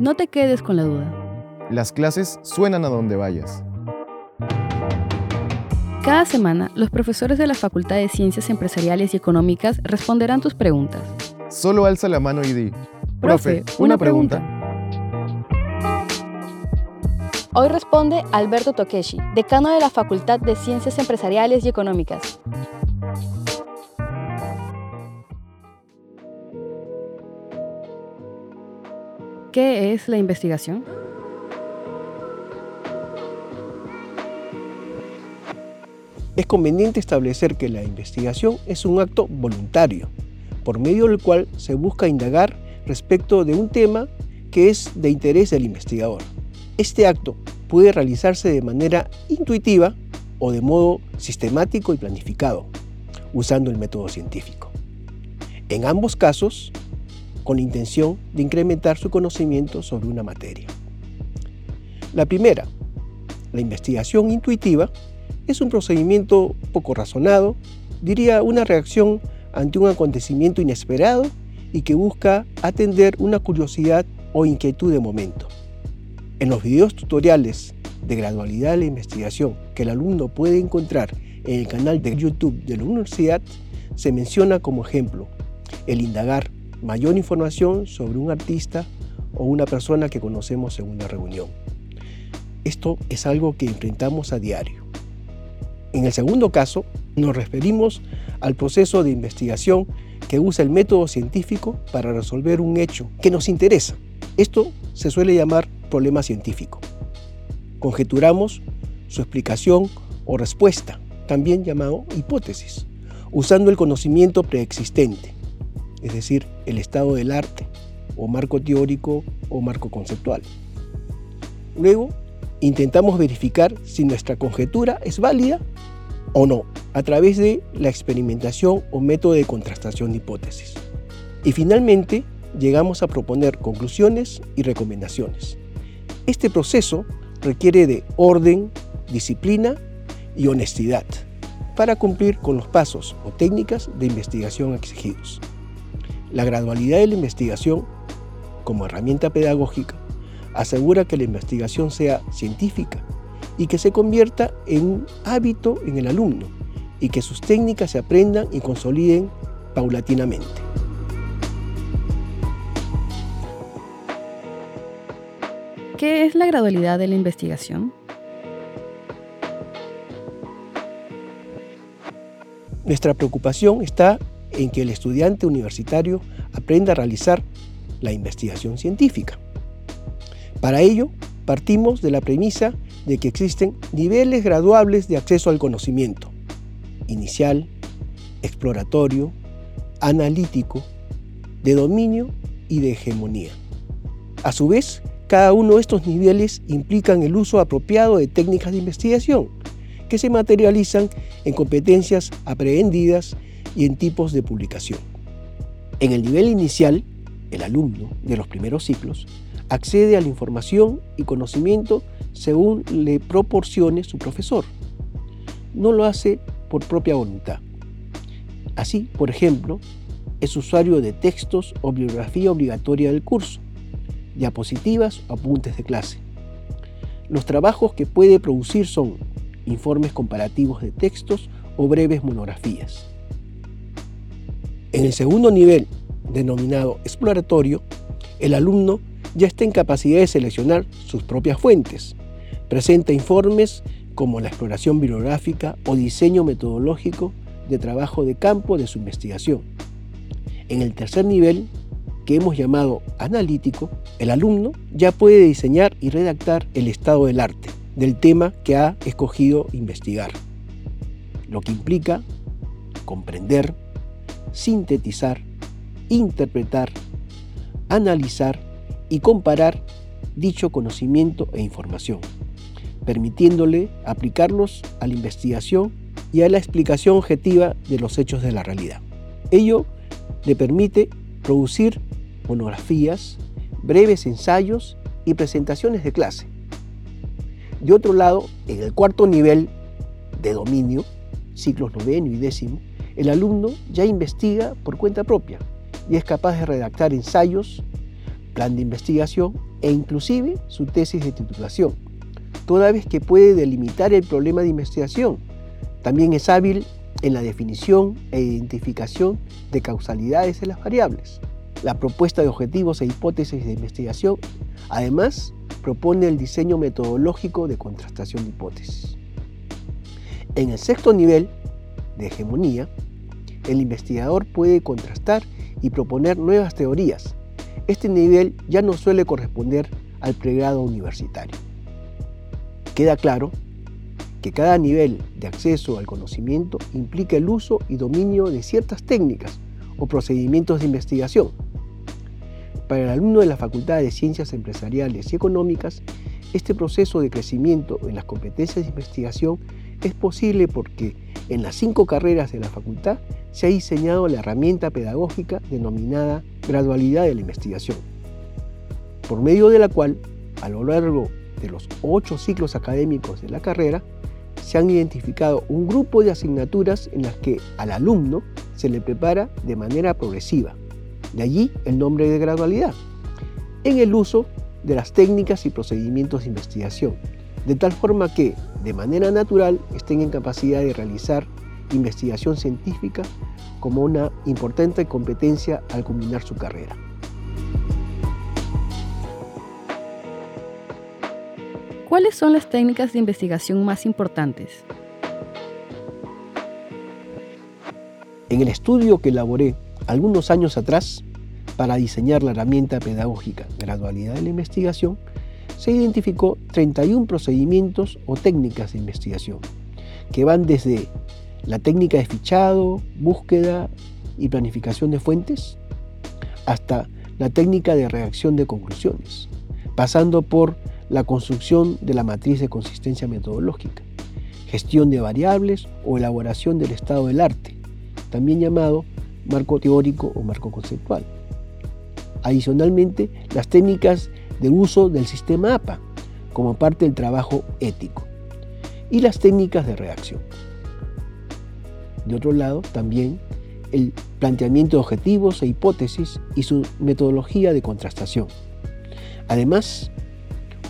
No te quedes con la duda. Las clases suenan a donde vayas. Cada semana, los profesores de la Facultad de Ciencias Empresariales y Económicas responderán tus preguntas. Solo alza la mano y di. Profe, una pregunta. Hoy responde Alberto Tokeshi, decano de la Facultad de Ciencias Empresariales y Económicas. ¿Qué es la investigación? Es conveniente establecer que la investigación es un acto voluntario, por medio del cual se busca indagar respecto de un tema que es de interés del investigador. Este acto puede realizarse de manera intuitiva o de modo sistemático y planificado, usando el método científico. En ambos casos, con la intención de incrementar su conocimiento sobre una materia. La primera, la investigación intuitiva, es un procedimiento poco razonado, diría una reacción ante un acontecimiento inesperado y que busca atender una curiosidad o inquietud de momento. En los videos tutoriales de gradualidad de la investigación que el alumno puede encontrar en el canal de YouTube de la universidad, se menciona como ejemplo el indagar mayor información sobre un artista o una persona que conocemos en una reunión. Esto es algo que enfrentamos a diario. En el segundo caso, nos referimos al proceso de investigación que usa el método científico para resolver un hecho que nos interesa. Esto se suele llamar problema científico. Conjeturamos su explicación o respuesta, también llamado hipótesis, usando el conocimiento preexistente es decir, el estado del arte, o marco teórico o marco conceptual. Luego, intentamos verificar si nuestra conjetura es válida o no, a través de la experimentación o método de contrastación de hipótesis. Y finalmente, llegamos a proponer conclusiones y recomendaciones. Este proceso requiere de orden, disciplina y honestidad para cumplir con los pasos o técnicas de investigación exigidos. La gradualidad de la investigación, como herramienta pedagógica, asegura que la investigación sea científica y que se convierta en un hábito en el alumno y que sus técnicas se aprendan y consoliden paulatinamente. ¿Qué es la gradualidad de la investigación? Nuestra preocupación está en que el estudiante universitario aprenda a realizar la investigación científica. Para ello, partimos de la premisa de que existen niveles graduables de acceso al conocimiento, inicial, exploratorio, analítico, de dominio y de hegemonía. A su vez, cada uno de estos niveles implican el uso apropiado de técnicas de investigación, que se materializan en competencias aprehendidas y en tipos de publicación. En el nivel inicial, el alumno de los primeros ciclos accede a la información y conocimiento según le proporcione su profesor. No lo hace por propia voluntad. Así, por ejemplo, es usuario de textos o bibliografía obligatoria del curso, diapositivas o apuntes de clase. Los trabajos que puede producir son informes comparativos de textos o breves monografías. En el segundo nivel, denominado exploratorio, el alumno ya está en capacidad de seleccionar sus propias fuentes. Presenta informes como la exploración bibliográfica o diseño metodológico de trabajo de campo de su investigación. En el tercer nivel, que hemos llamado analítico, el alumno ya puede diseñar y redactar el estado del arte del tema que ha escogido investigar, lo que implica comprender, sintetizar, interpretar, analizar y comparar dicho conocimiento e información, permitiéndole aplicarlos a la investigación y a la explicación objetiva de los hechos de la realidad. Ello le permite producir monografías, breves ensayos y presentaciones de clase. De otro lado, en el cuarto nivel de dominio, ciclos noveno y décimo, el alumno ya investiga por cuenta propia y es capaz de redactar ensayos, plan de investigación e inclusive su tesis de titulación, toda vez que puede delimitar el problema de investigación. También es hábil en la definición e identificación de causalidades de las variables. La propuesta de objetivos e hipótesis de investigación, además, propone el diseño metodológico de contrastación de hipótesis. En el sexto nivel de hegemonía, el investigador puede contrastar y proponer nuevas teorías. Este nivel ya no suele corresponder al pregrado universitario. Queda claro que cada nivel de acceso al conocimiento implica el uso y dominio de ciertas técnicas o procedimientos de investigación. Para el alumno de la Facultad de Ciencias Empresariales y Económicas, este proceso de crecimiento en las competencias de investigación es posible porque en las cinco carreras de la facultad se ha diseñado la herramienta pedagógica denominada gradualidad de la investigación, por medio de la cual, a lo largo de los ocho ciclos académicos de la carrera, se han identificado un grupo de asignaturas en las que al alumno se le prepara de manera progresiva. De allí el nombre de gradualidad, en el uso de las técnicas y procedimientos de investigación, de tal forma que, de manera natural, estén en capacidad de realizar investigación científica como una importante competencia al culminar su carrera. ¿Cuáles son las técnicas de investigación más importantes? En el estudio que elaboré algunos años atrás para diseñar la herramienta pedagógica Gradualidad de la Investigación, se identificó 31 procedimientos o técnicas de investigación, que van desde la técnica de fichado, búsqueda y planificación de fuentes, hasta la técnica de reacción de conclusiones, pasando por la construcción de la matriz de consistencia metodológica, gestión de variables o elaboración del estado del arte, también llamado marco teórico o marco conceptual. Adicionalmente, las técnicas de uso del sistema APA como parte del trabajo ético y las técnicas de reacción. De otro lado, también el planteamiento de objetivos e hipótesis y su metodología de contrastación. Además,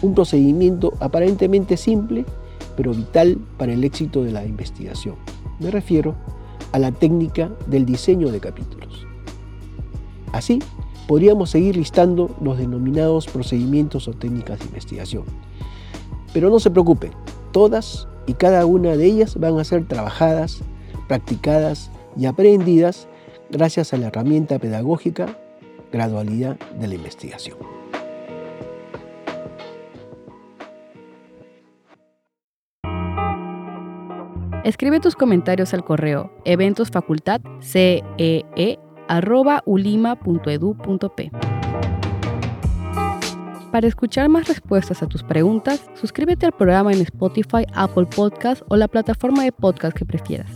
un procedimiento aparentemente simple, pero vital para el éxito de la investigación. Me refiero a la técnica del diseño de capítulos. Así, podríamos seguir listando los denominados procedimientos o técnicas de investigación. Pero no se preocupen, todas y cada una de ellas van a ser trabajadas, practicadas y aprendidas gracias a la herramienta pedagógica gradualidad de la investigación. Escribe tus comentarios al correo eventosfacultadcee.ulima.edu.p. Para escuchar más respuestas a tus preguntas, suscríbete al programa en Spotify, Apple Podcast o la plataforma de podcast que prefieras.